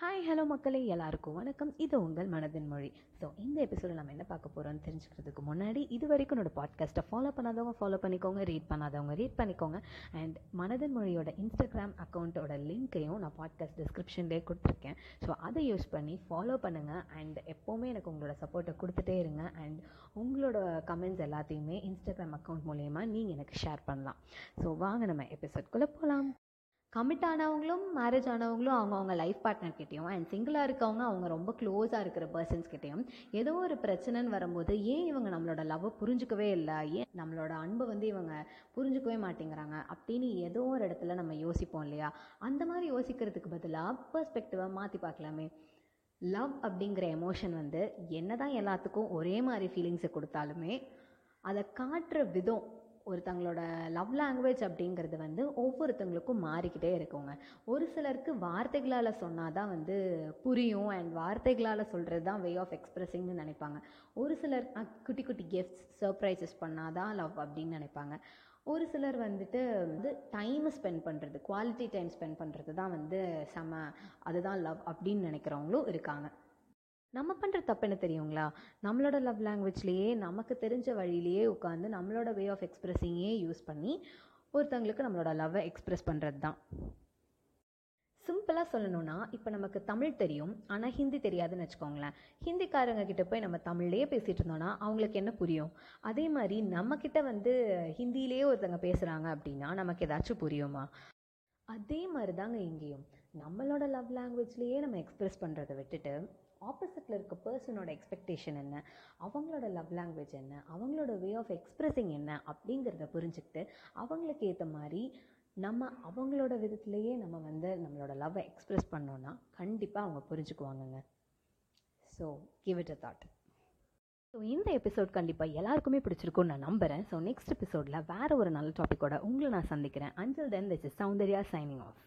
Hi hello மக்களே எல்லாருக்கும் வணக்கம். இது உங்கள் மனதின் மொழி. ஸோ இந்த எபிசோடில் நம்ம என்ன பார்க்க போகிறோம்னு தெரிஞ்சுக்கிறதுக்கு முன்னாடி இது வரைக்கும் என்னோட பாட்காஸ்ட்டை ஃபாலோ பண்ணாதவங்க ஃபாலோ பண்ணிக்கோங்க ரீட் பண்ணாதவங்க ரீட் பண்ணிக்கோங்க. அண்ட் மனதின் மொழியோட இன்ஸ்டாகிராம் அக்கௌண்ட்டோட லிங்க்கையும் நான் பாட்காஸ்ட் டிஸ்கிரிப்ஷன்லேயே கொடுத்துருக்கேன். ஸோ அதை யூஸ் பண்ணி ஃபாலோ பண்ணுங்கள் அண்ட் எப்போவுமே எனக்கு உங்களோட சப்போர்ட்டை கொடுத்துட்டே இருங்க. அண்ட் உங்களோட கமெண்ட்ஸ் எல்லாத்தையுமே இன்ஸ்டாகிராம் அக்கௌண்ட் மூலயமா நீங்கள் எனக்கு ஷேர் பண்ணலாம். ஸோ வாங்க நம்ம எபிசோட்குள்ளே போகலாம் கமிட் ஆனவங்களும் மேரேஜ் ஆனவங்களும் அவங்கவுங்க லைஃப் பார்ட்னர்கிட்டையும் அண்ட் சிங்கிளாக இருக்கவங்க அவங்க ரொம்ப க்ளோஸாக இருக்கிற பர்சன்ஸ்கிட்டையும் ஏதோ ஒரு பிரச்சனைன்னு வரும்போது ஏன் இவங்க நம்மளோட லவ்வை புரிஞ்சுக்கவே இல்லை? ஏன் நம்மளோட அன்பை வந்து இவங்க புரிஞ்சுக்கவே மாட்டேங்கிறாங்க? அப்படின்னு ஏதோ ஒரு இடத்துல நம்ம யோசிப்போம் இல்லையா? அந்த மாதிரி யோசிக்கிறதுக்கு பதிலாக பர்ஸ்பெக்டிவை மாற்றி பார்க்கலாமே. லவ் அப்படிங்கிற எமோஷன் வந்து என்ன தான் எல்லாத்துக்கும் ஒரே மாதிரி ஃபீலிங்ஸை கொடுத்தாலுமே அதை காட்டுற விதம் ஒருத்தங்களோட லவ் லாங்குவேஜ் அப்படிங்கிறது வந்து ஒவ்வொருத்தங்களுக்கும் மாறிக்கிட்டே இருக்குங்க. ஒரு சிலருக்கு வார்த்தைகளால் சொன்னால் தான் வந்து புரியும் அண்ட் வார்த்தைகளால் சொல்கிறது தான் வே ஆஃப் எக்ஸ்ப்ரெஸிங்னு நினைப்பாங்க. ஒரு சிலர் குட்டி குட்டி கிஃப்ட்ஸ் சர்ப்ரைசஸ் பண்ணால் தான் லவ் அப்படின்னு நினைப்பாங்க. ஒரு சிலர் வந்துட்டு வந்து டைம் ஸ்பெண்ட் பண்ணுறது குவாலிட்டி டைம் ஸ்பெண்ட் பண்ணுறது தான் வந்து செம அதுதான் லவ் அப்படின்னு நினைக்கிறவங்களும் இருக்காங்க. நம்ம பண்ணுற தப்பு என்ன தெரியுங்களா? நம்மளோட லவ் லாங்குவேஜ்லேயே நமக்கு தெரிஞ்ச வழியிலேயே உட்காந்து நம்மளோட வே ஆஃப் எக்ஸ்ப்ரெஸிங்கே யூஸ் பண்ணி ஒருத்தவங்களுக்கு நம்மளோட லவ்வை எக்ஸ்ப்ரெஸ் பண்ணுறது தான் சிம்பிளாக சொல்லணும்னா இப்போ நமக்கு தமிழ் தெரியும் ஆனால் ஹிந்தி தெரியாதுன்னு வச்சுக்கோங்களேன். ஹிந்திக்காரங்க கிட்ட போய் நம்ம தமிழ்லேயே பேசிகிட்டு இருந்தோம்னா அவங்களுக்கு என்ன புரியும்? அதே மாதிரி நம்மக்கிட்ட வந்து ஹிந்திலேயே ஒருத்தவங்க பேசுகிறாங்க அப்படின்னா நமக்கு ஏதாச்சும் புரியுமா? அதே மாதிரி தாங்க இங்கேயும். நம்மளோட லவ் லாங்குவேஜ்லேயே நம்ம எக்ஸ்ப்ரெஸ் பண்ணுறதை விட்டுட்டு ஆப்போசிட்டில் இருக்க பர்சனோட எக்ஸ்பெக்டேஷன் என்ன அவங்களோட லவ் லாங்குவேஜ் என்ன அவங்களோட வே ஆஃப் எக்ஸ்ப்ரெஸிங் என்ன அப்படிங்கிறத புரிஞ்சுக்கிட்டு அவங்களுக்கு ஏற்ற மாதிரி நம்ம அவங்களோட விதத்துலேயே நம்ம வந்து நம்மளோட லவ்வை எக்ஸ்ப்ரெஸ் பண்ணோன்னா கண்டிப்பாக அவங்க புரிஞ்சுக்குவாங்கங்க. So give it a thought so இந்த எபிசோட் கண்டிப்பாக எல்லாருக்குமே பிடிச்சிருக்கும்னு நான் நம்புகிறேன் ஸோ நெக்ஸ்ட் எபிசோடில் வேறு ஒரு நல்ல டாப்பிக்கோட உங்களை நான் சந்திக்கிறேன். அஞ்சல் then this is Soundarya signing off